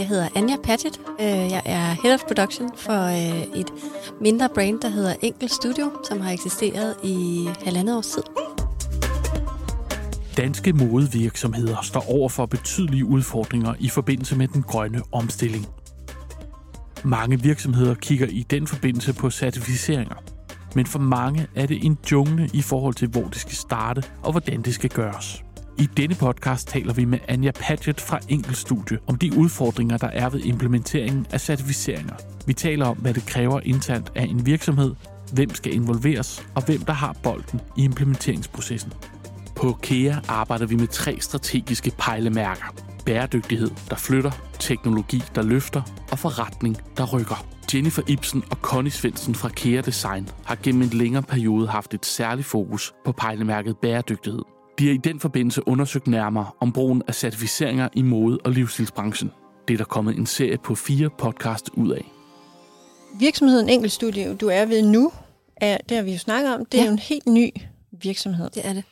Jeg hedder Anja Paget. Øh, jeg er Head of Production for øh, et mindre brand, der hedder Enkel Studio, som har eksisteret i halvandet års tid. Danske modevirksomheder står over for betydelige udfordringer i forbindelse med den grønne omstilling. Mange virksomheder kigger i den forbindelse på certificeringer. Men for mange er det en jungle i forhold til, hvor det skal starte og hvordan det skal gøres. I denne podcast taler vi med Anja Paget fra Enkelstudie om de udfordringer, der er ved implementeringen af certificeringer. Vi taler om, hvad det kræver internt af en virksomhed, hvem skal involveres og hvem der har bolden i implementeringsprocessen. På KEA arbejder vi med tre strategiske pejlemærker. Bæredygtighed, der flytter, teknologi, der løfter og forretning, der rykker. Jennifer Ibsen og Connie Svendsen fra KEA Design har gennem en længere periode haft et særligt fokus på pejlemærket bæredygtighed. Har i den forbindelse undersøgt nærmere om brugen af certificeringer i mode- og livsstilsbranchen. Det er der kommet en serie på fire podcast ud af. Virksomheden Enkeltstudio, du er ved nu, er, det har vi jo snakket om, det er Ja. jo en helt ny virksomhed. Det er det.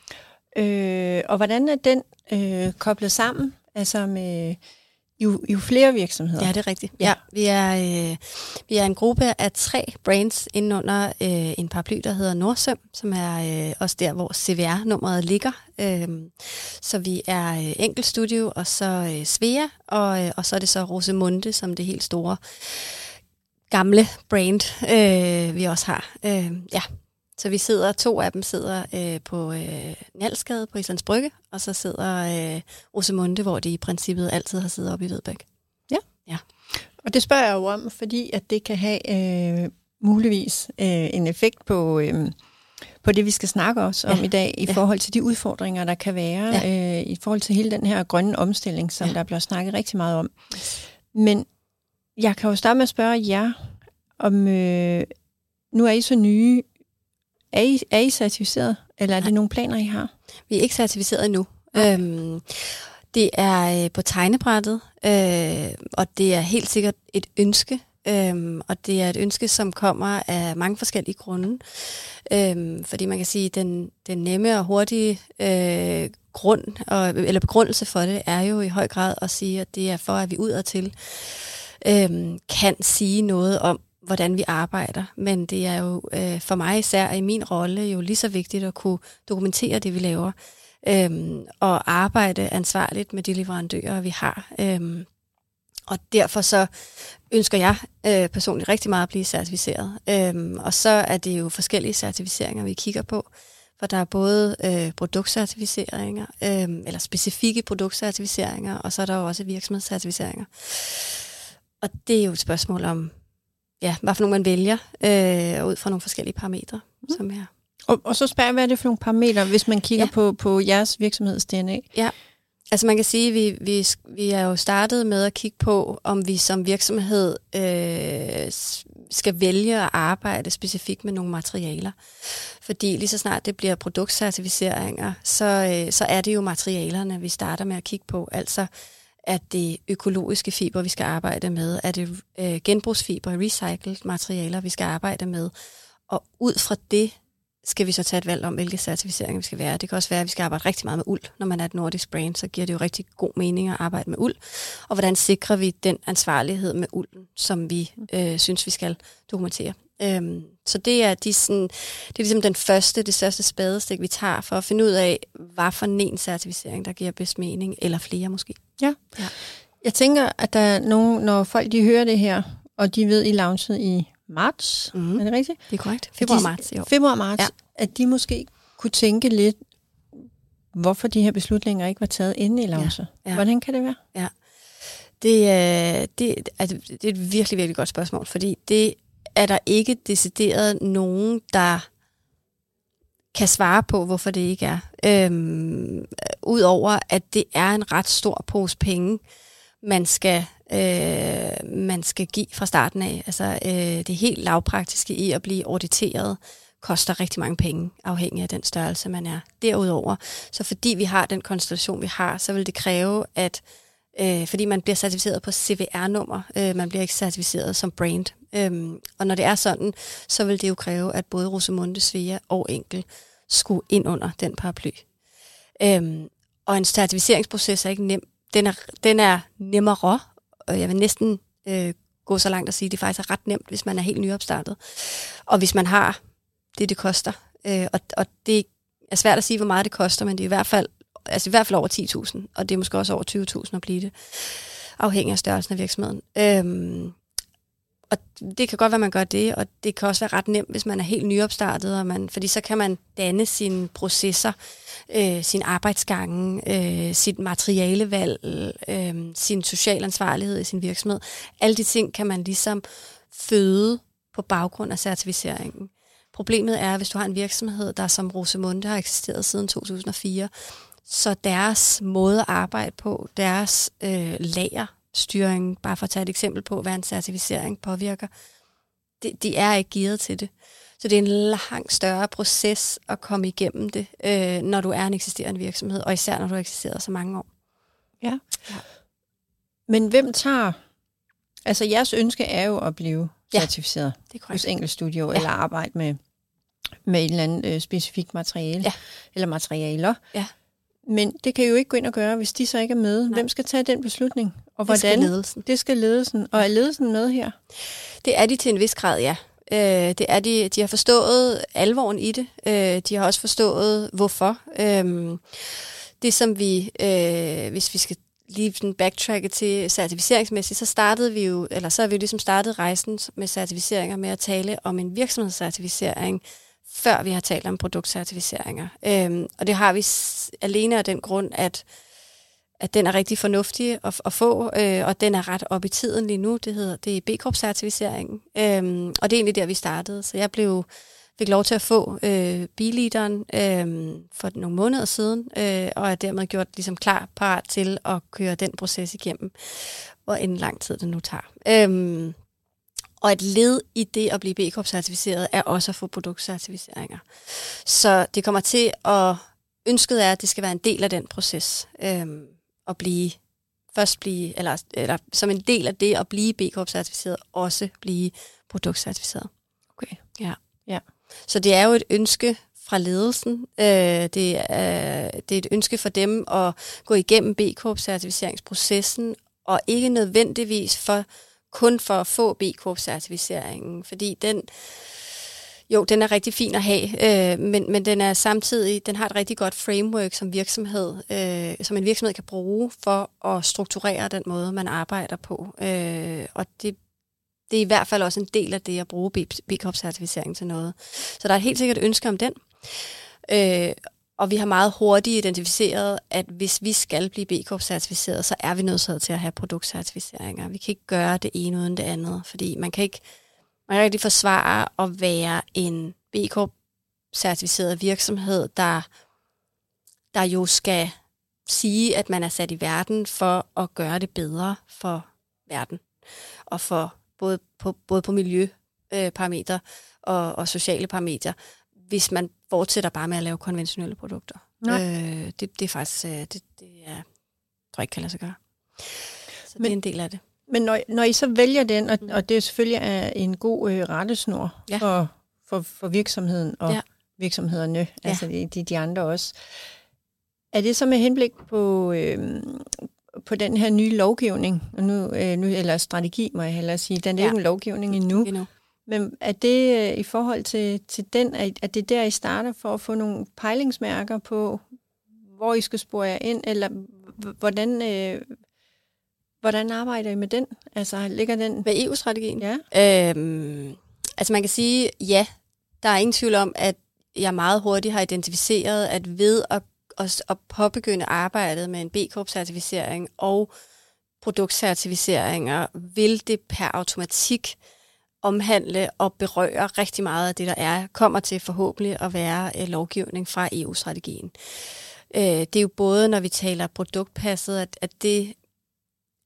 Øh, og hvordan er den øh, koblet sammen? Altså med jo, jo flere virksomheder. Ja, det er rigtigt. Ja. Vi er, øh, vi er en gruppe af tre brands inden under øh, en paraply, der hedder Nordsøm, som er øh, også der, hvor CVR-nummeret ligger. Øh, så vi er øh, Enkel Studio, og så øh, Svea, og, øh, og så er det så Rosemunde, som det helt store gamle brand, øh, vi også har. Øh, ja. Så vi sidder, to af dem sidder øh, på øh, Njalsgade på Islands Brygge, og så sidder øh, Rosemunde, hvor de i princippet altid har siddet oppe i Vedbæk. Og det spørger jeg jo om, fordi at det kan have øh, muligvis øh, en effekt på, øh, på det, vi skal snakke også om Ja. i dag, i Ja. forhold til de udfordringer, der kan være, øh, i forhold til hele den her grønne omstilling, som Ja. der bliver snakket rigtig meget om. Men jeg kan jo starte med at spørge jer, om øh, nu er I så nye, er I, er I certificeret, eller er det Nej. nogle planer, I har? Vi er ikke certificeret endnu. Øhm, det er øh, på tegnebrættet, øh, og det er helt sikkert et ønske, øhm, og det er et ønske, som kommer af mange forskellige grunde. Øhm, fordi man kan sige, den, den nemme og hurtige øh, grund, og, eller begrundelse for det, er jo i høj grad at sige, at det er for, at vi udadtil øhm, kan sige noget om, hvordan vi arbejder. Men det er jo øh, for mig især i min rolle jo lige så vigtigt at kunne dokumentere det, vi laver, øhm, og arbejde ansvarligt med de leverandører, vi har. Øhm, og derfor så ønsker jeg øh, personligt rigtig meget at blive certificeret. Øhm, og så er det jo forskellige certificeringer, vi kigger på. For der er både øh, produktcertificeringer, øh, eller specifikke produktcertificeringer, og så er der jo også virksomhedscertificeringer. Og det er jo et spørgsmål om, ja, hvad for nogle man vælger, øh, ud fra nogle forskellige parametre, mm. som er. Og, og så spørger jeg, hvad er det for nogle parametre, hvis man kigger Ja. på, på jeres virksomheds DNA? Altså man kan sige, at vi, vi, vi er jo startet med at kigge på, om vi som virksomhed øh, skal vælge at arbejde specifikt med nogle materialer. Fordi lige så snart det bliver produktcertificeringer, så, øh, så er det jo materialerne, vi starter med at kigge på. Altså er det økologiske fiber, vi skal arbejde med? Er det øh, genbrugsfiber, recycled materialer, vi skal arbejde med? Og ud fra det skal vi så tage et valg om, hvilke certificeringer vi skal være. Det kan også være, at vi skal arbejde rigtig meget med uld. Når man er et nordisk brand, så giver det jo rigtig god mening at arbejde med uld. Og hvordan sikrer vi den ansvarlighed med ulden, som vi øh, synes, vi skal dokumentere. Øhm, så det er, de sådan, det er ligesom den første, det største spadestik, vi tager for at finde ud af, hvad for en certificering, der giver bedst mening, eller flere måske. Jeg tænker, at der er nogen, når folk de hører det her, og de ved, I launchet i marts, Mhm. mm. er det rigtigt? Det er korrekt. At Februar de- marts i år. Februar-marts, Ja. ja. at de måske kunne tænke lidt, hvorfor de her beslutninger ikke var taget inden i launchet. ja. Hvordan kan det være? Det, er, det, altså, det er et virkelig, virkelig godt spørgsmål, fordi det er der ikke decideret nogen, der kan svare på, hvorfor det ikke er. Øhm, Udover at det er en ret stor pose penge, man skal, øh, man skal give fra starten af. Altså øh, det helt lavpraktiske i at blive auditeret koster rigtig mange penge, afhængig af den størrelse, man er. Derudover, så fordi vi har den konstellation, vi har, så vil det kræve, at øh, fordi man bliver certificeret på CVR-nummer, øh, man bliver ikke certificeret som brand. Øhm, og når det er sådan, så vil det jo kræve, at både Rosemunde, Svea og Enkel skulle ind under den paraply. Øhm, og en certificeringsproces er ikke nem. Den er, den er nemmere og jeg vil næsten øh, gå så langt at sige, at det faktisk er ret nemt, hvis man er helt nyopstartet. Og hvis man har det, det koster. Øh, og, og det er svært at sige, hvor meget det koster, men det er i hvert fald, altså i hvert fald over 10.000, og det er måske også over 20.000 at blive det, afhængig af størrelsen af virksomheden. Øhm, og det kan godt være, at man gør det, og det kan også være ret nemt, hvis man er helt nyopstartet, og man, fordi så kan man danne sine processer, øh, sin arbejdsgange, øh, sit materialevalg, øh, sin social ansvarlighed i sin virksomhed. Alle de ting kan man ligesom føde på baggrund af certificeringen. Problemet er, hvis du har en virksomhed, der som Rosemunde har eksisteret siden 2004, så deres måde at arbejde på, deres øh, lagerstyring, bare for at tage et eksempel på, hvad en certificering påvirker, de, de er ikke gearet til det. Så det er en langt større proces at komme igennem det, øh, når du er en eksisterende virksomhed, og især når du har eksisteret så mange år. Ja. ja. Men hvem tager... Altså, jeres ønske er jo at blive ja, certificeret det er hos Enkeltstudio, ja. eller arbejde med, med et eller andet øh, specifikt materiale, ja. eller materialer. Ja. Men det kan jo ikke gå ind og gøre, hvis de så ikke er med. Nej. Hvem skal tage den beslutning? Og hvordan? Det skal ledelsen. Det skal ledelsen. Og er ledelsen med her? Det er de til en vis grad, ja. Øh, det er de, de har forstået alvoren i det. Øh, de har også forstået, hvorfor. Øh, det som vi, øh, hvis vi skal lige sådan backtracke til certificeringsmæssigt, så startede vi jo, eller så har vi jo ligesom startet rejsen med certificeringer med at tale om en virksomhedscertificering, før vi har talt om produktcertificeringer. Øhm, og det har vi alene af den grund, at at den er rigtig fornuftig at, at få, øh, og den er ret op i tiden lige nu. Det hedder det er b corp certificeringen øhm, og det er egentlig der, vi startede. Så jeg blev fik lov til at få øh, biliteren øh, for nogle måneder siden, øh, og er dermed gjort ligesom klar parat til at køre den proces igennem, hvor en lang tid det nu tager. Øh, og et led i det at blive B Corp-certificeret er også at få produktcertificeringer. Så det kommer til at, ønsket er, at det skal være en del af den proces, Øh, at blive, først blive, eller, eller som en del af det at blive B Corp-certificeret, også blive produktcertificeret. Okay. Ja. ja. Så det er jo et ønske fra ledelsen. Øh, det, er, det er et ønske for dem at gå igennem B Corp-certificeringsprocessen, og ikke nødvendigvis for kun for at få B Corp-certificeringen, fordi den, jo, den er rigtig fin at have, øh, men, men den er samtidig, den har et rigtig godt framework som virksomhed, øh, som en virksomhed kan bruge for at strukturere den måde, man arbejder på. Øh, og det, det er i hvert fald også en del af det at bruge B Corp-certificering til noget. Så der er helt sikkert ønske om den. Øh, og vi har meget hurtigt identificeret, at hvis vi skal blive B Corp-certificeret, så er vi nødt til at have produktcertificeringer. Vi kan ikke gøre det ene uden det andet, fordi man kan ikke, man kan rigtig forsvare at være en B Corp-certificeret virksomhed, der, der jo skal sige, at man er sat i verden for at gøre det bedre for verden, og for både på, både på miljøparametre og, og sociale parametre hvis man fortsætter bare med at lave konventionelle produkter. Øh, det, det er faktisk, øh, det, det er, jeg tror ikke kan lade sig gøre. Så men, det er en del af det. Men når, når I så vælger den, og, og det selvfølgelig er en god øh, rettesnor ja. for, for, for virksomheden og ja. virksomhederne, ja. altså de, de, de andre også, er det så med henblik på, øh, på den her nye lovgivning, og nu, øh, nu, eller strategi, må jeg hellere sige, den er ja. ikke en lovgivning endnu, endnu. Men er det øh, i forhold til, til den, at det der, I starter for at få nogle pejlingsmærker på, hvor I skal spore jer ind, eller hvordan, øh, hvordan arbejder I med den? Altså, ligger den... Med EU-strategien? Ja. Øhm, altså, man kan sige, ja, der er ingen tvivl om, at jeg meget hurtigt har identificeret, at ved at, at, at påbegynde arbejdet med en B Corp-certificering og produktcertificeringer, vil det per automatik omhandle og berøre rigtig meget af det, der er, kommer til forhåbentlig at være øh, lovgivning fra EU-strategien. Øh, det er jo både, når vi taler produktpasset, at, at det,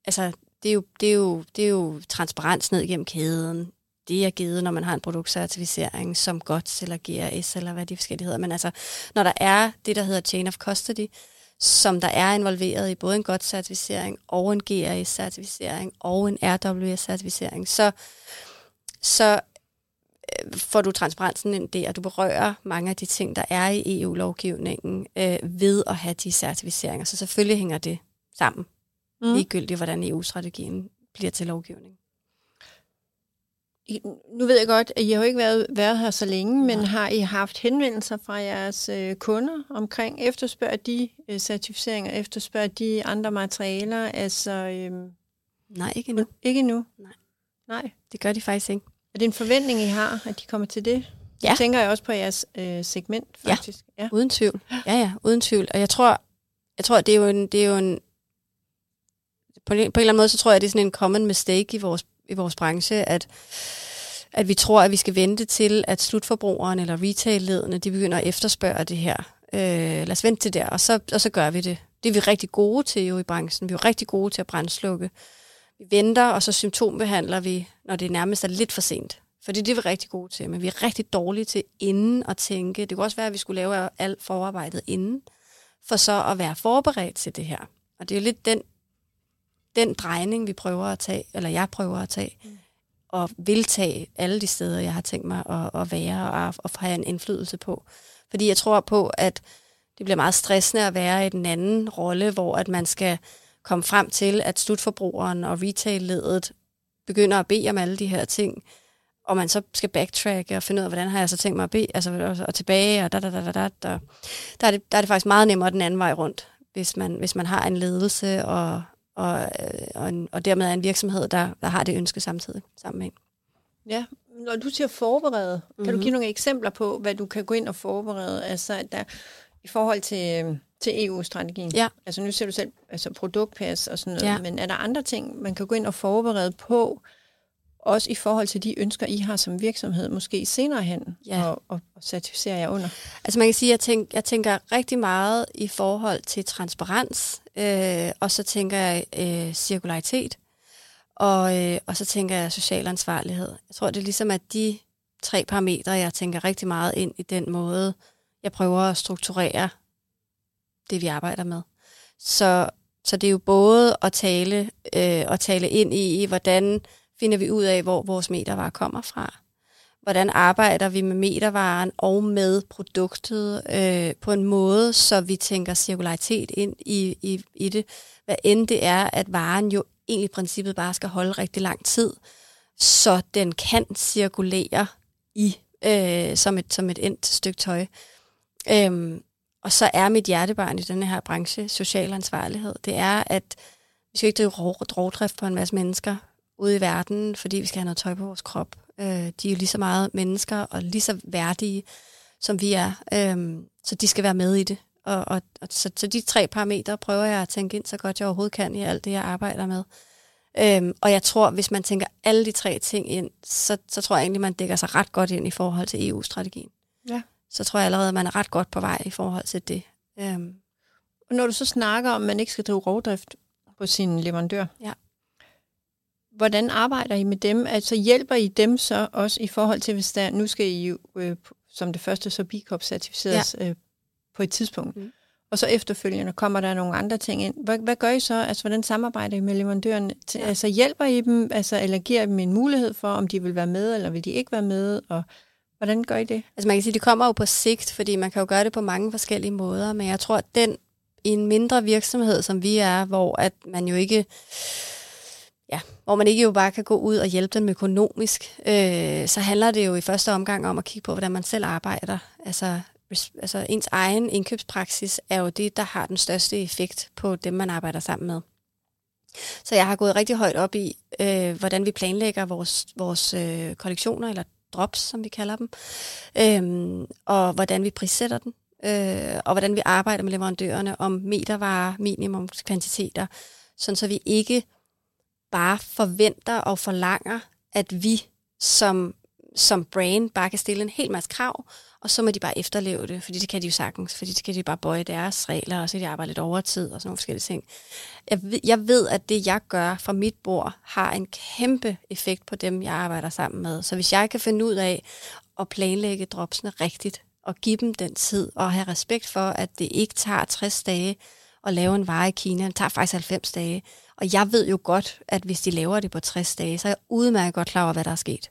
altså, det, er jo, det, er jo, det er jo transparens ned igennem kæden. Det er givet, når man har en produktcertificering som GOTS eller GRS eller hvad de forskellige hedder. Men altså, når der er det, der hedder Chain of Custody, som der er involveret i både en GOTS-certificering og en GRS-certificering og en RWS-certificering, så, så øh, får du transparensen ind der, og du berører mange af de ting, der er i EU-lovgivningen øh, ved at have de certificeringer. Så selvfølgelig hænger det sammen, mm. ligegyldigt hvordan EU-strategien bliver til lovgivning. Nu ved jeg godt, at I har jo ikke været, været her så længe, men har I haft henvendelser fra jeres øh, kunder omkring, efterspørger de øh, certificeringer, efterspørger de andre materialer? Altså, øh, Nej, ikke endnu. Ikke nu? Nej. Nej. Det gør de faktisk ikke. Er det en forventning, I har, at de kommer til det? Ja. Jeg tænker jeg også på jeres øh, segment, faktisk. Ja. ja, uden tvivl. Ja, ja, uden tvivl. Og jeg tror, jeg tror det er jo en, det er jo en på en, på en eller anden måde, så tror jeg, det er sådan en common mistake i vores, i vores branche, at, at vi tror, at vi skal vente til, at slutforbrugeren eller retail-lederne, de begynder at efterspørge det her. Øh, lad os vente til der, og så, og så gør vi det. Det er vi rigtig gode til jo i branchen. Vi er jo rigtig gode til at brændslukke. Vi venter, og så symptombehandler vi, når det nærmest er lidt for sent. For det er det, vi er rigtig gode til. Men vi er rigtig dårlige til inden at tænke. Det kunne også være, at vi skulle lave alt forarbejdet inden, for så at være forberedt til det her. Og det er jo lidt den den drejning, vi prøver at tage, eller jeg prøver at tage, mm. og vil tage alle de steder, jeg har tænkt mig at, at være og, og have en indflydelse på. Fordi jeg tror på, at det bliver meget stressende at være i den anden rolle, hvor at man skal komme frem til, at slutforbrugeren og retail-ledet begynder at bede om alle de her ting, og man så skal backtracke og finde ud af, hvordan har jeg så tænkt mig at bede, altså og tilbage, og da, da, da, da, da, da. Der, er det, der er det faktisk meget nemmere den anden vej rundt, hvis man, hvis man har en ledelse og, og, øh, og, en, og dermed er en virksomhed, der, der har det ønske samtidig sammen med en. Ja, når du siger forberede, kan mm-hmm. du mhm. give nogle eksempler på, hvad du kan gå ind og forberede, altså der, i forhold til, øh, til EU-strategien? Ja. Altså nu ser du selv altså produktpas og sådan noget, ja. men er der andre ting, man kan gå ind og forberede på, også i forhold til de ønsker, I har som virksomhed, måske senere hen, ja. og, og, og certificere jer under? Altså man kan sige, at jeg, tænk, jeg tænker rigtig meget i forhold til transparens, øh, og så tænker jeg øh, cirkularitet, og, øh, og så tænker jeg social ansvarlighed. Jeg tror, det er ligesom, at de tre parametre, jeg tænker rigtig meget ind i den måde, jeg prøver at strukturere det, vi arbejder med. Så, så det er jo både at tale, øh, at tale ind i, hvordan finder vi ud af, hvor vores metervarer kommer fra. Hvordan arbejder vi med metervaren og med produktet øh, på en måde, så vi tænker cirkularitet ind i, i, i det. Hvad end det er, at varen jo egentlig i princippet bare skal holde rigtig lang tid, så den kan cirkulere i øh, som, et, som et endt stykke tøj. Øhm, og så er mit hjertebarn i denne her branche social ansvarlighed. Det er, at vi skal ikke drive rovdrift på en masse mennesker ude i verden, fordi vi skal have noget tøj på vores krop. Øh, de er jo lige så meget mennesker og lige så værdige, som vi er. Øh, så de skal være med i det. Og, og, og så, så de tre parametre prøver jeg at tænke ind så godt jeg overhovedet kan i alt det, jeg arbejder med. Øhm, og jeg tror, hvis man tænker alle de tre ting ind, så, så tror jeg egentlig, man dækker sig ret godt ind i forhold til EU-strategien. Ja. Så tror jeg allerede, at man er ret godt på vej i forhold til det. Øhm. Og når du så snakker om, at man ikke skal drive rovdrift på sin leverandør, ja. Hvordan arbejder I med dem? Altså hjælper I dem så også i forhold til, hvis der, nu skal I jo øh, som det første så b certificeres ja. øh, på et tidspunkt, mm. og så efterfølgende kommer der nogle andre ting ind. Hvad, hvad gør I så? Altså hvordan samarbejder I med leverandøren? Til, ja. Altså hjælper I dem, altså, eller giver dem en mulighed for, om de vil være med, eller vil de ikke være med, og hvordan gør I det? Altså man kan sige, at de kommer jo på sigt, fordi man kan jo gøre det på mange forskellige måder, men jeg tror, at den i en mindre virksomhed, som vi er, hvor at man jo ikke ja, hvor man ikke jo bare kan gå ud og hjælpe dem økonomisk, øh, så handler det jo i første omgang om at kigge på, hvordan man selv arbejder. Altså, altså ens egen indkøbspraksis er jo det, der har den største effekt på dem, man arbejder sammen med. Så jeg har gået rigtig højt op i, øh, hvordan vi planlægger vores, vores øh, kollektioner, eller drops, som vi kalder dem, øh, og hvordan vi prissætter den, øh, og hvordan vi arbejder med leverandørerne om metervarer, minimumskvantiteter, sådan så vi ikke bare forventer og forlanger, at vi som, som brand bare kan stille en hel masse krav, og så må de bare efterleve det, fordi det kan de jo sagtens, fordi det kan de bare bøje deres regler, og så de arbejde lidt overtid og sådan nogle forskellige ting. Jeg ved, jeg ved, at det, jeg gør fra mit bord, har en kæmpe effekt på dem, jeg arbejder sammen med. Så hvis jeg kan finde ud af at planlægge dropsene rigtigt, og give dem den tid, og have respekt for, at det ikke tager 60 dage at lave en vare i Kina, det tager faktisk 90 dage, og jeg ved jo godt, at hvis de laver det på 60 dage, så er jeg udmærket godt klar over, hvad der er sket.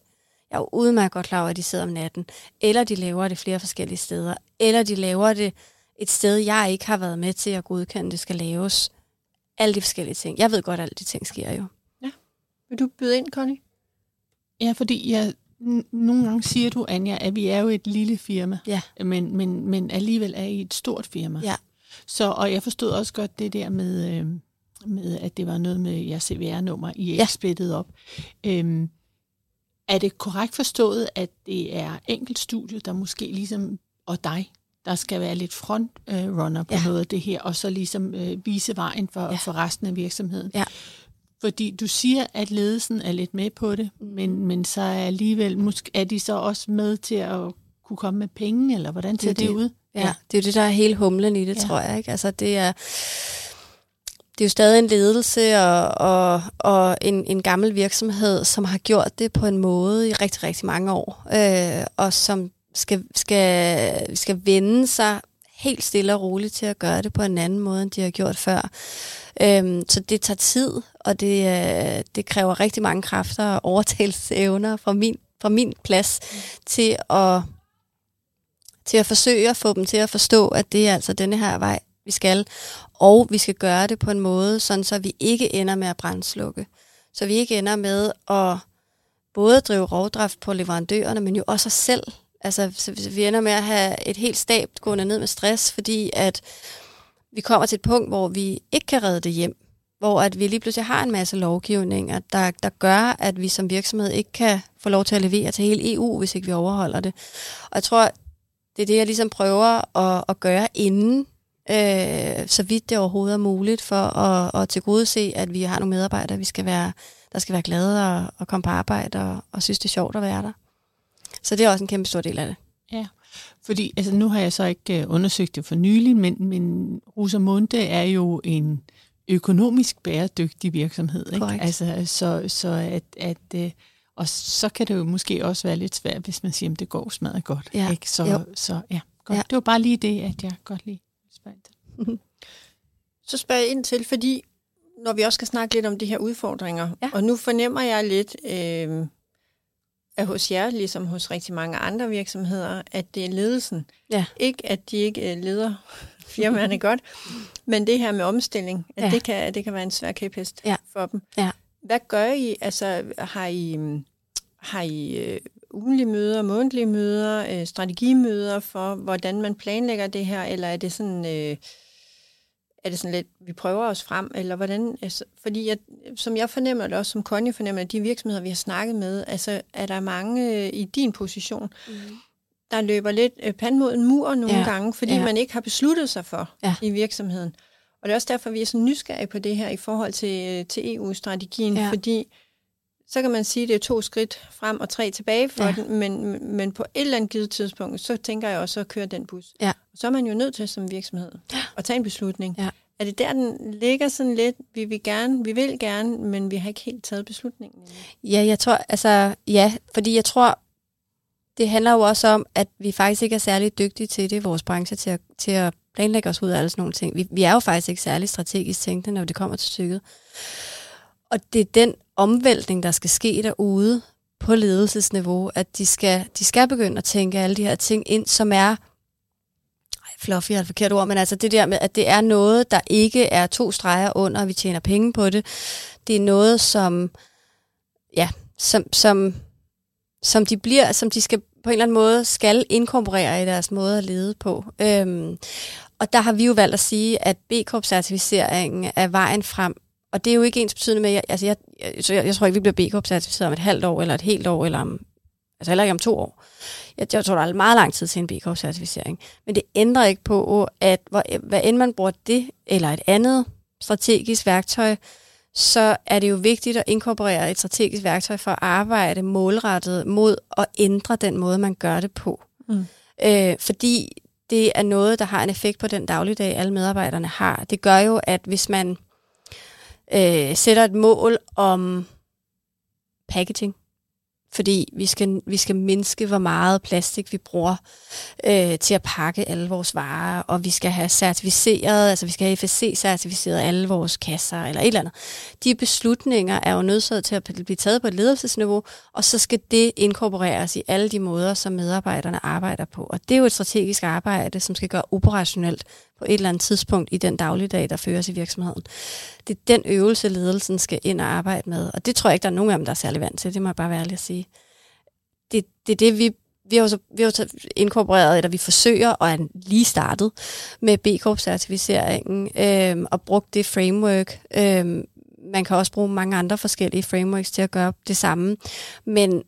Jeg er udmærket godt klar over, at de sidder om natten, eller de laver det flere forskellige steder, eller de laver det et sted, jeg ikke har været med til at godkende, det skal laves. Alle de forskellige ting. Jeg ved godt, at alle de ting sker jo. Ja. Vil du byde ind, Connie? Ja, fordi jeg, nogle gange siger du, Anja, at vi er jo et lille firma, ja. men, men, men alligevel er I et stort firma. Ja. Så, og jeg forstod også godt det der med, øh, med at det var noget med jeres CVR-nummer, I er ja. splittet op. Øhm, er det korrekt forstået, at det er enkelt studie, der måske ligesom, og dig, der skal være lidt frontrunner på ja. noget af det her, og så ligesom øh, vise vejen for, ja. for resten af virksomheden? Ja. Fordi du siger, at ledelsen er lidt med på det, men, men så er alligevel, måske, er de så også med til at kunne komme med penge, eller hvordan ser det, det, det ud? Ja, ja, det er jo det, der er hele humlen i det, ja. tror jeg. Ikke? Altså, det er, det er jo stadig en ledelse og, og, og en, en gammel virksomhed, som har gjort det på en måde i rigtig, rigtig mange år, øh, og som skal, skal, skal vende sig helt stille og roligt til at gøre det på en anden måde, end de har gjort før. Øhm, så det tager tid, og det, øh, det kræver rigtig mange kræfter og overtagelsesevner fra min, fra min plads mm. til at til at forsøge at få dem til at forstå, at det er altså denne her vej, vi skal. Og vi skal gøre det på en måde, sådan så vi ikke ender med at brændslukke. Så vi ikke ender med at både drive rovdrift på leverandørerne, men jo også os selv. Altså, så vi ender med at have et helt stab gående ned med stress, fordi at vi kommer til et punkt, hvor vi ikke kan redde det hjem. Hvor at vi lige pludselig har en masse lovgivninger, der, der gør, at vi som virksomhed ikke kan få lov til at levere til hele EU, hvis ikke vi overholder det. Og jeg tror, det er det, jeg ligesom prøver at, at gøre inden, øh, så vidt det overhovedet er muligt, for at, at tilgodese, at vi har nogle medarbejdere, vi skal være, der skal være glade og, og komme på arbejde og, og synes, det er sjovt at være der. Så det er også en kæmpe stor del af det. Ja, fordi altså, nu har jeg så ikke uh, undersøgt det for nylig, men, men Rosamunde er jo en økonomisk bæredygtig virksomhed. Ikke? Altså, så, så at, at uh, og så kan det jo måske også være lidt svært, hvis man siger, at det går smadret godt. Ja. Ikke? Så, jo. så ja, godt. Ja. Det var bare lige det, at jeg godt lige. så spørger jeg ind til, fordi når vi også skal snakke lidt om de her udfordringer, ja. og nu fornemmer jeg lidt, øh, at hos jer, ligesom hos rigtig mange andre virksomheder, at det er ledelsen. Ja. Ikke, at de ikke øh, leder firmaerne godt, men det her med omstilling, at ja. det, kan, det kan være en svær kæphest ja. for dem. Ja. Hvad gør I? Altså, har I, har I øh, ugenlige møder, månedlige møder, øh, strategimøder for, hvordan man planlægger det her, eller er det sådan... Øh, er det sådan lidt, vi prøver os frem, eller hvordan? Altså, fordi jeg, som jeg fornemmer det, også som Connie fornemmer de virksomheder, vi har snakket med, altså er der mange øh, i din position, mm. der løber lidt øh, pand mod en mur nogle ja. gange, fordi ja. man ikke har besluttet sig for ja. i virksomheden. Og det er også derfor, vi er så nysgerrige på det her i forhold til, øh, til EU-strategien, ja. fordi så kan man sige, at det er to skridt frem og tre tilbage for ja. den, men, men på et eller andet givet tidspunkt, så tænker jeg også at køre den bus. Ja. Så er man jo nødt til som virksomhed at tage en beslutning. Ja. Er det der, den ligger sådan lidt, vi vil gerne, vi vil gerne, men vi har ikke helt taget beslutningen? Ja, jeg tror, altså, ja, fordi jeg tror, det handler jo også om, at vi faktisk ikke er særlig dygtige til det i vores branche, til at, til at planlægge os ud af alle sådan nogle ting. Vi, vi er jo faktisk ikke særlig strategisk tænkende, når det kommer til stykket. Og det er den omvæltning, der skal ske derude på ledelsesniveau, at de skal, de skal begynde at tænke alle de her ting ind, som er fluffy er et forkert ord, men altså det der med, at det er noget, der ikke er to streger under, og vi tjener penge på det. Det er noget, som, ja, som, som, som de bliver, som de skal på en eller anden måde skal inkorporere i deres måde at lede på. Øhm, og der har vi jo valgt at sige, at B-Corp-certificeringen er vejen frem. Og det er jo ikke ens betydende med, altså jeg, jeg, jeg, jeg tror ikke, vi bliver B-Corp-certificeret om et halvt år, eller et helt år, eller om, altså heller ikke om to år. Jeg, jeg tror, der er meget lang tid til en B-Corp-certificering. Men det ændrer ikke på, at hvor, hvad end man bruger det, eller et andet strategisk værktøj, så er det jo vigtigt at inkorporere et strategisk værktøj for at arbejde målrettet mod at ændre den måde, man gør det på. Mm. Øh, fordi det er noget, der har en effekt på den dagligdag, alle medarbejderne har. Det gør jo, at hvis man øh, sætter et mål om packaging, fordi vi skal, vi skal mindske, hvor meget plastik vi bruger øh, til at pakke alle vores varer, og vi skal have certificeret, altså vi skal have FSC-certificeret alle vores kasser, eller et eller andet. De beslutninger er jo nødsaget til at blive taget på et ledelsesniveau, og så skal det inkorporeres i alle de måder, som medarbejderne arbejder på. Og det er jo et strategisk arbejde, som skal gøre operationelt på et eller andet tidspunkt i den dagligdag, der føres i virksomheden. Det er den øvelse, ledelsen skal ind og arbejde med, og det tror jeg ikke, der er nogen af dem, der er særlig vant til, det må jeg bare være ærlig at sige. Det, det er det, vi vi har jo så, vi har så inkorporeret, eller vi forsøger, og er lige startet med B Corp-certificeringen, øh, og brugt det framework. Øh, man kan også bruge mange andre forskellige frameworks til at gøre det samme. Men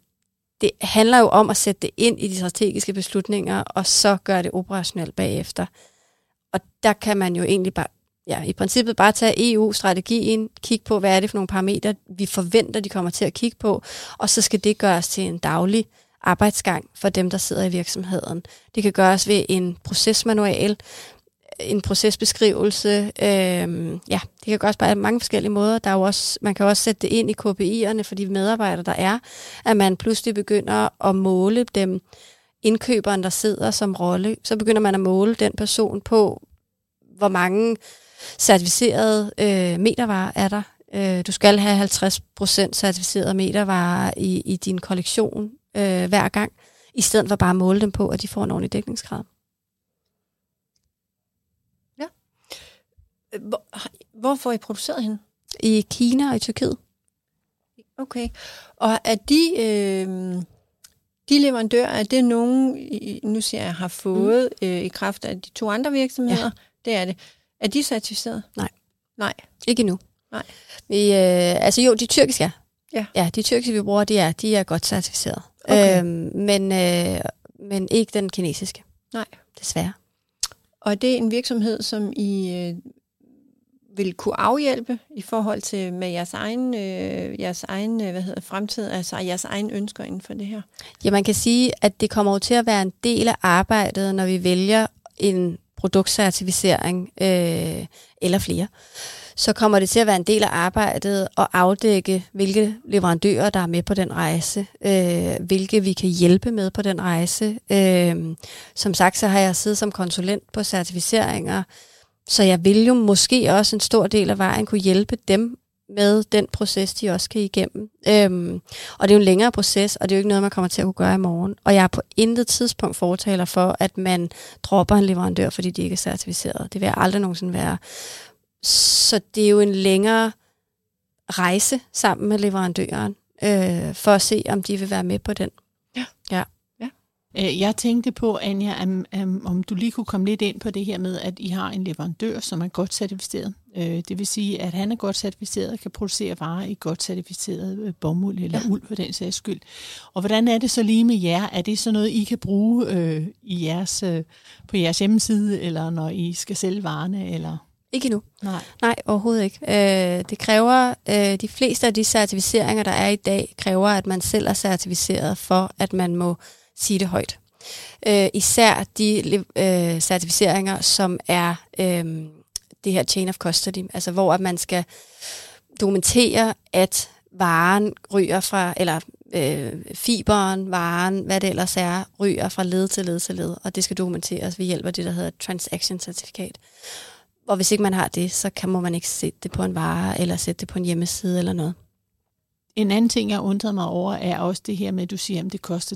det handler jo om at sætte det ind i de strategiske beslutninger, og så gøre det operationelt bagefter. Og der kan man jo egentlig bare, ja, i princippet bare tage EU-strategien, kigge på, hvad er det for nogle parametre, vi forventer, de kommer til at kigge på, og så skal det gøres til en daglig arbejdsgang for dem, der sidder i virksomheden. Det kan gøres ved en procesmanual, en procesbeskrivelse. Øhm, ja, det kan gøres på mange forskellige måder. Der er jo også, man kan også sætte det ind i KPI'erne for de medarbejdere, der er, at man pludselig begynder at måle dem, indkøberen, der sidder som rolle, så begynder man at måle den person på, hvor mange certificerede øh, metervarer er der. Øh, du skal have 50% certificerede metervarer i, i din kollektion øh, hver gang, i stedet for bare at måle dem på, at de får en ordentlig dækningsgrad. Ja. Hvor, hvor får I produceret hende? I Kina og i Tyrkiet. Okay. Og er de, øh, de leverandører, er det nogen, nu siger jeg, har fået mm. øh, i kraft af de to andre virksomheder? Ja. Det er det. Er de certificeret? Nej. Nej. Ikke endnu. Nej. Vi, øh, altså jo, de tyrkiske er. Ja. ja, de tyrkiske, vi bruger, de er, de er godt certificeret. Okay. Øhm, men, øh, men ikke den kinesiske. Nej. Desværre. Og er det en virksomhed, som I øh, vil kunne afhjælpe i forhold til med jeres egen, øh, jeres egen øh, hvad hedder, fremtid, altså jeres egen ønsker inden for det her? Ja, man kan sige, at det kommer til at være en del af arbejdet, når vi vælger en produktcertificering øh, eller flere så kommer det til at være en del af arbejdet at afdække, hvilke leverandører, der er med på den rejse, øh, hvilke vi kan hjælpe med på den rejse. Øh, som sagt, så har jeg siddet som konsulent på certificeringer, så jeg vil jo måske også en stor del af vejen kunne hjælpe dem med den proces, de også kan igennem. Øhm, og det er jo en længere proces, og det er jo ikke noget, man kommer til at kunne gøre i morgen. Og jeg er på intet tidspunkt fortaler for, at man dropper en leverandør, fordi de ikke er certificeret. Det vil jeg aldrig nogensinde være. Så det er jo en længere rejse sammen med leverandøren, øh, for at se, om de vil være med på den. Ja. ja. Øh, jeg tænkte på, Anja, om, om du lige kunne komme lidt ind på det her med, at I har en leverandør, som er godt certificeret. Øh, det vil sige, at han er godt certificeret og kan producere varer i godt certificeret øh, bomuld eller ja. uld for den sags skyld. Og hvordan er det så lige med jer? Er det så noget, I kan bruge øh, i jeres, øh, på jeres hjemmeside, eller når I skal sælge varerne? Eller? Ikke endnu. Nej. Nej, overhovedet ikke. Øh, det kræver, øh, de fleste af de certificeringer, der er i dag, kræver, at man selv er certificeret for, at man må sige det højt. Øh, især de øh, certificeringer, som er øh, det her chain of custody, altså hvor at man skal dokumentere, at varen ryger fra, eller øh, fiberen, varen, hvad det ellers er, ryger fra led til led til led, og det skal dokumenteres ved hjælp af det, der hedder transaction certifikat. Og hvis ikke man har det, så kan må man ikke sætte det på en vare, eller sætte det på en hjemmeside eller noget. En anden ting, jeg undrede mig over, er også det her med, at du siger, at det koster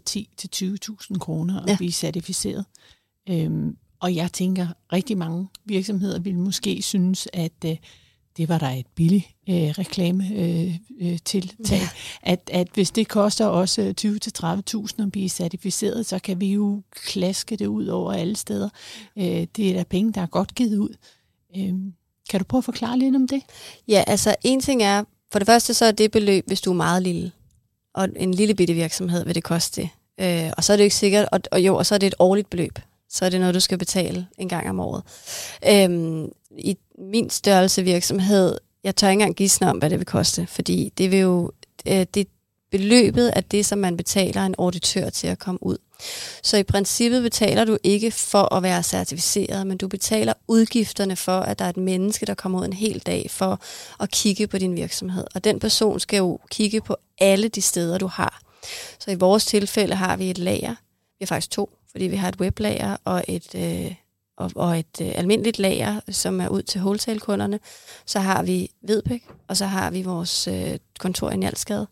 10-20.000 kroner at ja. blive certificeret. Øhm, og jeg tænker, rigtig mange virksomheder vil måske synes, at øh, det var der et billigt øh, reklame øh, øh, tiltag. Ja. At, at hvis det koster også 20-30.000 at blive certificeret, så kan vi jo klaske det ud over alle steder. Øh, det er da penge, der er godt givet ud. Øhm, kan du prøve at forklare lidt om det? Ja, altså en ting er, for det første så er det beløb, hvis du er meget lille. Og en lille bitte virksomhed vil det koste det. Øh, og så er det ikke sikkert, og, og jo, og så er det et årligt beløb. Så er det noget, du skal betale en gang om året. Øhm, I min størrelse virksomhed, jeg tør ikke engang gisne om, hvad det vil koste, fordi det vil jo, øh, det beløbet af det, som man betaler en auditør til at komme ud. Så i princippet betaler du ikke for at være certificeret, men du betaler udgifterne for, at der er et menneske, der kommer ud en hel dag for at kigge på din virksomhed. Og den person skal jo kigge på alle de steder, du har. Så i vores tilfælde har vi et lager. Vi har faktisk to, fordi vi har et weblager og et, øh, og, og et øh, almindeligt lager, som er ud til wholesale-kunderne. Så har vi Vedbæk, og så har vi vores øh, kontor i Njalskade.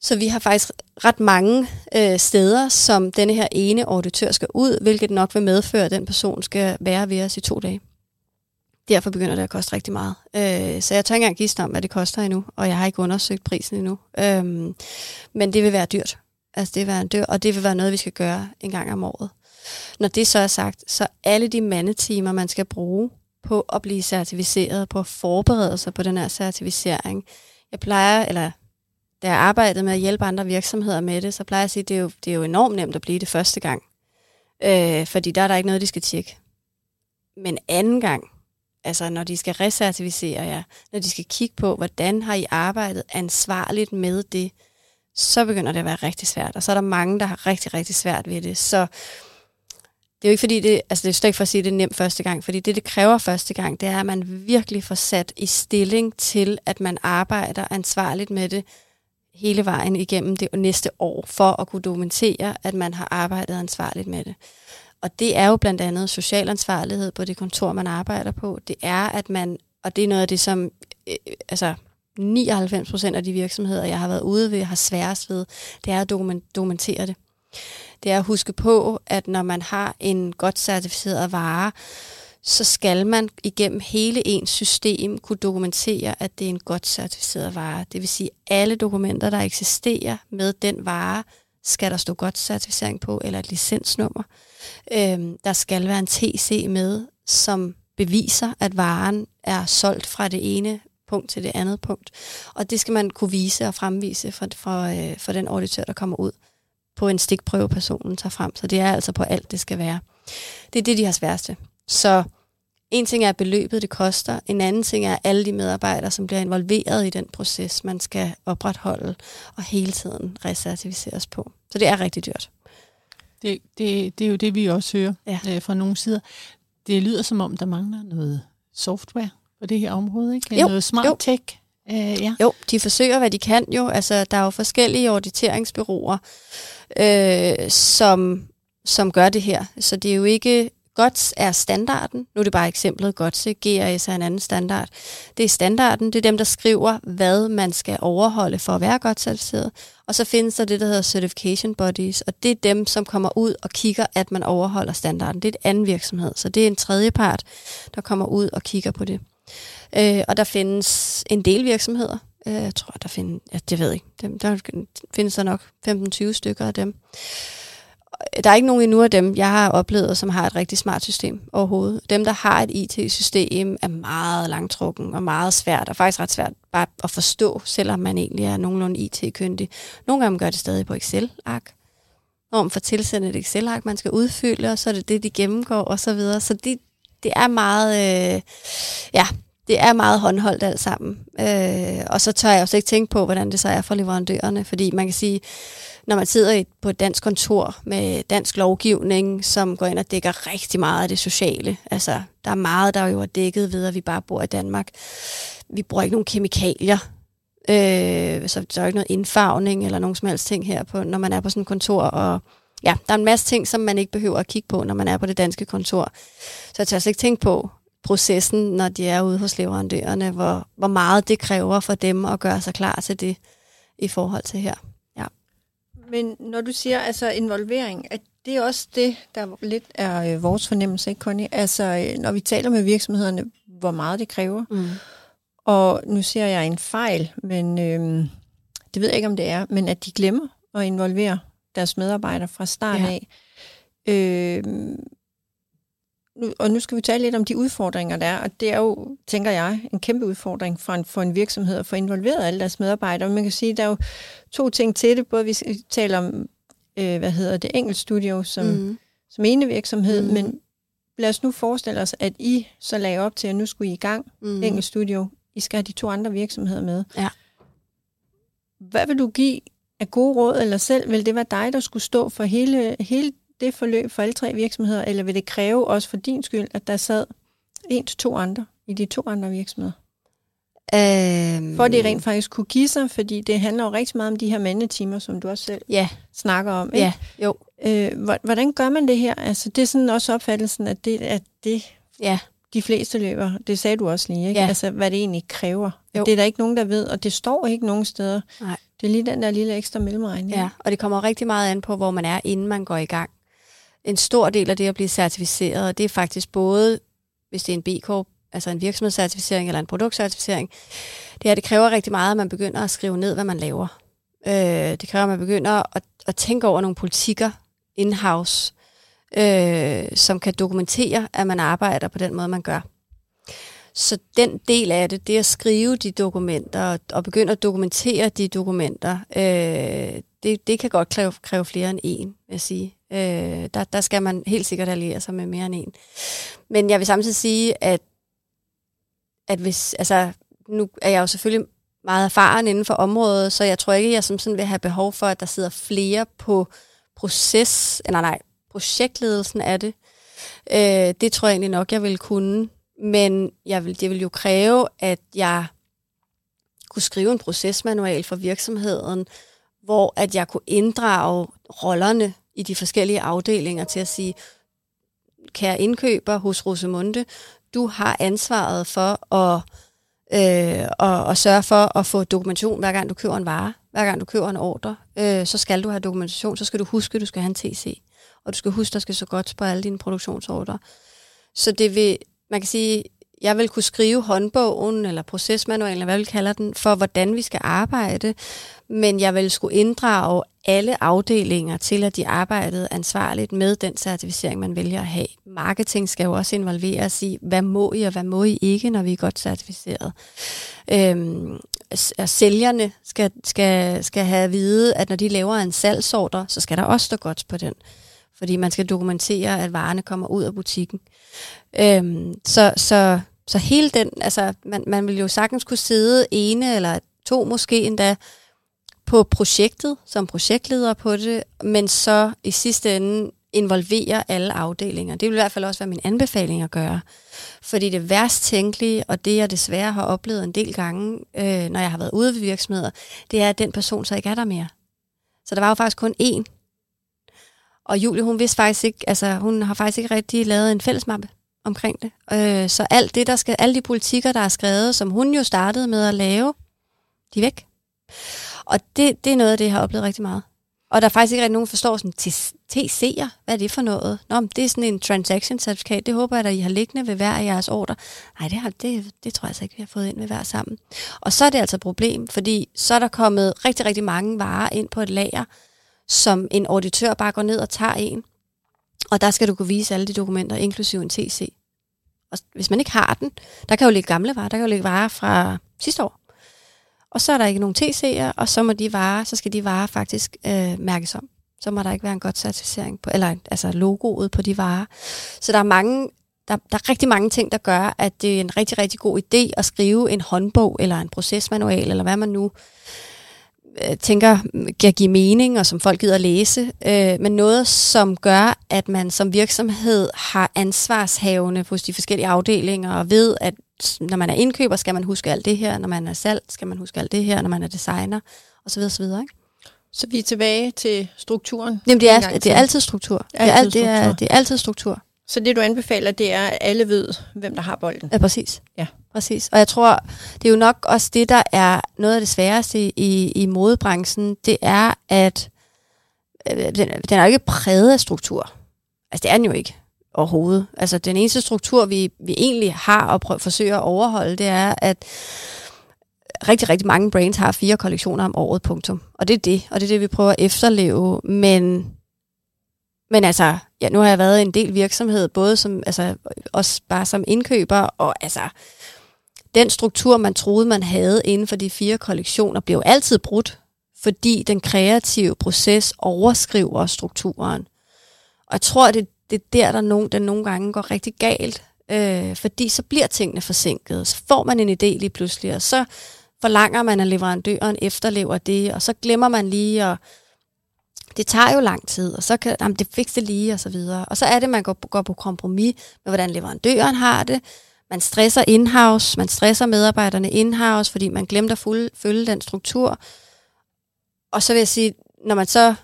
Så vi har faktisk ret mange øh, steder, som denne her ene auditør skal ud, hvilket nok vil medføre, at den person skal være ved os i to dage. Derfor begynder det at koste rigtig meget. Øh, så jeg tør ikke engang give om, hvad det koster endnu, og jeg har ikke undersøgt prisen endnu. Øhm, men det vil være dyrt. Altså det vil være dyrt, og det vil være noget, vi skal gøre en gang om året. Når det så er sagt, så alle de mandetimer, man skal bruge på at blive certificeret, på at forberede sig på den her certificering. Jeg plejer, eller da jeg arbejdede med at hjælpe andre virksomheder med det, så plejer jeg at sige, at det er jo, det er jo enormt nemt at blive det første gang. Øh, fordi der er der ikke noget, de skal tjekke. Men anden gang, altså når de skal recertificere jer, når de skal kigge på, hvordan har I arbejdet ansvarligt med det, så begynder det at være rigtig svært. Og så er der mange, der har rigtig, rigtig svært ved det. Så det er jo ikke fordi, det, altså det er slet ikke for at sige, at det er nemt første gang, fordi det, det kræver første gang, det er, at man virkelig får sat i stilling til, at man arbejder ansvarligt med det hele vejen igennem det næste år, for at kunne dokumentere, at man har arbejdet ansvarligt med det. Og det er jo blandt andet social ansvarlighed på det kontor, man arbejder på. Det er, at man, og det er noget af det, som øh, altså 99 procent af de virksomheder, jeg har været ude ved, har sværest ved, det er at dokumentere det det er at huske på, at når man har en godt certificeret vare, så skal man igennem hele ens system kunne dokumentere, at det er en godt certificeret vare. Det vil sige, at alle dokumenter, der eksisterer med den vare, skal der stå godt certificering på, eller et licensnummer. Øhm, der skal være en TC med, som beviser, at varen er solgt fra det ene punkt til det andet punkt. Og det skal man kunne vise og fremvise for, for, øh, for den auditør, der kommer ud på en stikprøve, personen tager frem. Så det er altså på alt, det skal være. Det er det, de har sværeste. Så en ting er beløbet, det koster. En anden ting er alle de medarbejdere, som bliver involveret i den proces, man skal opretholde og hele tiden recertificeres på. Så det er rigtig dyrt. Det, det, det er jo det, vi også hører ja. øh, fra nogle sider. Det lyder som om, der mangler noget software på det her område, ikke? Jo, noget smart jo. tech. Øh, ja. Jo, de forsøger, hvad de kan jo. Altså, der er jo forskellige auditeringsbyråer, øh, som, som gør det her. Så det er jo ikke... GOTS er standarden. Nu er det bare eksemplet GOTS. GRS er en anden standard. Det er standarden. Det er dem, der skriver, hvad man skal overholde for at være godt certificeret. Og så findes der det, der hedder certification bodies, og det er dem, som kommer ud og kigger, at man overholder standarden. Det er en anden virksomhed, så det er en tredje part, der kommer ud og kigger på det. Øh, og der findes en del virksomheder. Øh, jeg tror, der findes, ja, det ved jeg ikke, dem, der findes der nok 15-20 stykker af dem. Øh, der er ikke nogen endnu af dem, jeg har oplevet, som har et rigtig smart system overhovedet. Dem, der har et IT-system, er meget langtrukken og meget svært, og faktisk ret svært bare at forstå, selvom man egentlig er nogenlunde IT-kyndig. Nogle gange gør det stadig på Excel-ark, når man får tilsendt et Excel-ark, man skal udfylde, og så er det det, de gennemgår, og så videre. Så det, det er meget, øh, ja, det er meget håndholdt alt sammen. Øh, og så tør jeg også ikke tænke på, hvordan det så er for leverandørerne, fordi man kan sige, når man sidder på et dansk kontor med dansk lovgivning, som går ind og dækker rigtig meget af det sociale. Altså, der er meget, der jo er dækket ved, at vi bare bor i Danmark. Vi bruger ikke nogen kemikalier, øh, så der er ikke noget indfarvning eller nogen som helst ting her, på, når man er på sådan et kontor. Og ja, der er en masse ting, som man ikke behøver at kigge på, når man er på det danske kontor. Så jeg tør slet ikke tænke på, processen, når de er ude hos leverandørerne, hvor, hvor meget det kræver for dem at gøre sig klar til det i forhold til her. Men når du siger altså involvering, at det er også det, der lidt er øh, vores fornemmelse, ikke Connie? Altså, øh, når vi taler med virksomhederne, hvor meget det kræver. Mm. Og nu ser jeg en fejl, men øh, det ved jeg ikke, om det er, men at de glemmer at involvere deres medarbejdere fra start ja. af. Øh, nu, og nu skal vi tale lidt om de udfordringer, der er, og det er jo, tænker jeg, en kæmpe udfordring for en, for en virksomhed at få involveret alle deres medarbejdere. Man kan sige, der er jo to ting til det. Både vi taler om, øh, hvad hedder det, Engelsk Studio som, mm. som ene virksomhed, mm. men lad os nu forestille os, at I så lagde op til, at nu skulle I i gang, mm. Engelsk Studio. I skal have de to andre virksomheder med. Ja. Hvad vil du give af gode råd, eller selv vil det være dig, der skulle stå for hele, hele det forløb for alle tre virksomheder, eller vil det kræve også for din skyld, at der sad en til to andre i de to andre virksomheder? Um, for at det rent faktisk kunne give sig, fordi det handler jo rigtig meget om de her mandetimer, som du også selv ja. snakker om. Ikke? Ja, jo. Øh, hvordan gør man det her? Altså, det er sådan også opfattelsen, at det er det, ja. de fleste løber. Det sagde du også lige, ikke? Ja. Altså, hvad det egentlig kræver. Jo. Det er der ikke nogen, der ved, og det står ikke nogen steder. Nej. Det er lige den der lille ekstra mellemregning. Ja, og det kommer rigtig meget an på, hvor man er, inden man går i gang. En stor del af det at blive certificeret, det er faktisk både, hvis det er en B-Corp, altså en virksomhedscertificering eller en produktcertificering, det er, det kræver rigtig meget, at man begynder at skrive ned, hvad man laver. Øh, det kræver, at man begynder at, at tænke over nogle politikker in-house, øh, som kan dokumentere, at man arbejder på den måde, man gør. Så den del af det, det at skrive de dokumenter og begynde at dokumentere de dokumenter, øh, det, det kan godt kræve, kræve flere end en, vil jeg sige. Øh, der, der skal man helt sikkert alliere sig med mere end en. Men jeg vil samtidig sige, at, at hvis, altså, nu er jeg jo selvfølgelig meget erfaren inden for området, så jeg tror ikke, jeg som sådan vil have behov for, at der sidder flere på proces, eller nej, projektledelsen af det. Øh, det tror jeg egentlig nok, jeg vil kunne. Men jeg vil, det vil jo kræve, at jeg kunne skrive en procesmanual for virksomheden, hvor at jeg kunne inddrage rollerne i de forskellige afdelinger til at sige, kære indkøber hos Rosemunde, du har ansvaret for at, øh, at, at sørge for at få dokumentation, hver gang du køber en vare, hver gang du køber en ordre, øh, så skal du have dokumentation, så skal du huske, at du skal have en TC, og du skal huske, at der skal så godt på alle dine produktionsordre. Så det vil, man kan sige, jeg vil kunne skrive håndbogen, eller procesmanualen, eller hvad vi kalder den, for hvordan vi skal arbejde, men jeg vil skulle inddrage alle afdelinger til, at de arbejdede ansvarligt med den certificering, man vælger at have. Marketing skal jo også involveres i, hvad må I og hvad må I ikke, når vi er godt certificeret. Øhm, sælgerne skal, skal, skal have at vide, at når de laver en salgsordre, så skal der også stå godt på den. Fordi man skal dokumentere, at varerne kommer ud af butikken. Øhm, så, så, så hele den, altså man, man vil jo sagtens kunne sidde ene eller to måske endda på projektet som projektleder på det, men så i sidste ende involvere alle afdelinger. Det vil i hvert fald også være min anbefaling at gøre. Fordi det værst tænkelige, og det jeg desværre har oplevet en del gange, øh, når jeg har været ude ved virksomheder, det er, at den person så ikke er der mere. Så der var jo faktisk kun én. Og Julie, hun vidste faktisk ikke, altså hun har faktisk ikke rigtig lavet en fællesmappe omkring det. Øh, så alt det, der skal, alle de politikker, der er skrevet, som hun jo startede med at lave, de er væk. Og det, det er noget af det, jeg har oplevet rigtig meget. Og der er faktisk ikke rigtig nogen, der forstår sådan, TC'er, hvad er det for noget? Nå, det er sådan en transaction certifikat, det håber jeg, at I har liggende ved hver af jeres ordre. Nej, det, har, det, det tror jeg altså ikke, vi har fået ind ved hver sammen. Og så er det altså et problem, fordi så er der kommet rigtig, rigtig mange varer ind på et lager, som en auditør bare går ned og tager en. Og der skal du kunne vise alle de dokumenter, inklusive en TC. Og hvis man ikke har den, der kan jo ligge gamle varer, der kan jo ligge varer fra sidste år. Og så er der ikke nogen TC'er, og så må de varer, så skal de varer faktisk øh, mærkes om. Så må der ikke være en god certificering på, eller altså logoet på de varer. Så der er mange, der, der er rigtig mange ting, der gør, at det er en rigtig, rigtig god idé at skrive en håndbog, eller en procesmanual, eller hvad man nu tænker kan give mening, og som folk gider at læse, øh, men noget, som gør, at man som virksomhed har ansvarshavende hos de forskellige afdelinger, og ved, at når man er indkøber, skal man huske alt det her, når man er salg, skal man huske alt det her, når man er designer, osv. osv. Ikke? Så vi er tilbage til strukturen? Jamen, det er, det er altid struktur. Det er, altid det, er, struktur. det er altid struktur. Så det, du anbefaler, det er, at alle ved, hvem der har bolden? Ja, præcis. Ja. Præcis. Og jeg tror, det er jo nok også det, der er noget af det sværeste i, i modebranchen, det er, at øh, den, den er ikke præget af struktur. Altså, det er den jo ikke overhovedet. Altså, den eneste struktur, vi, vi egentlig har og prøver, forsøger at overholde, det er, at rigtig, rigtig mange brands har fire kollektioner om året, punktum. Og det er det, og det er det, vi prøver at efterleve. Men, men altså, ja, nu har jeg været i en del virksomhed, både som, altså, også bare som indkøber, og altså, den struktur, man troede, man havde inden for de fire kollektioner, blev altid brudt, fordi den kreative proces overskriver strukturen. Og jeg tror, det, det er der, der nogen, den nogle gange går rigtig galt, øh, fordi så bliver tingene forsinket. Så får man en idé lige pludselig, og så forlanger man, at leverandøren efterlever det, og så glemmer man lige, at det tager jo lang tid, og så kan jamen, det fikse det lige, og så videre. Og så er det, man går, går på kompromis med, hvordan leverandøren har det. Man stresser in-house, man stresser medarbejderne in-house, fordi man glemte at følge den struktur. Og så vil jeg sige, når man så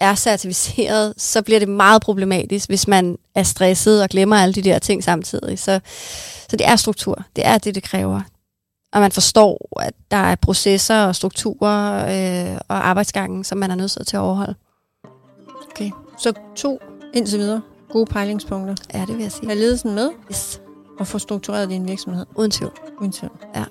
er certificeret, så bliver det meget problematisk, hvis man er stresset og glemmer alle de der ting samtidig. Så, så det er struktur. Det er det, det kræver. og man forstår, at der er processer og strukturer øh, og arbejdsgangen, som man er nødt til at overholde. Okay, så to indtil videre gode pejlingspunkter. Ja, det vil jeg sige. Have ledelsen med, yes. og få struktureret din virksomhed. Uden tvivl. Uden tvivl. Ja.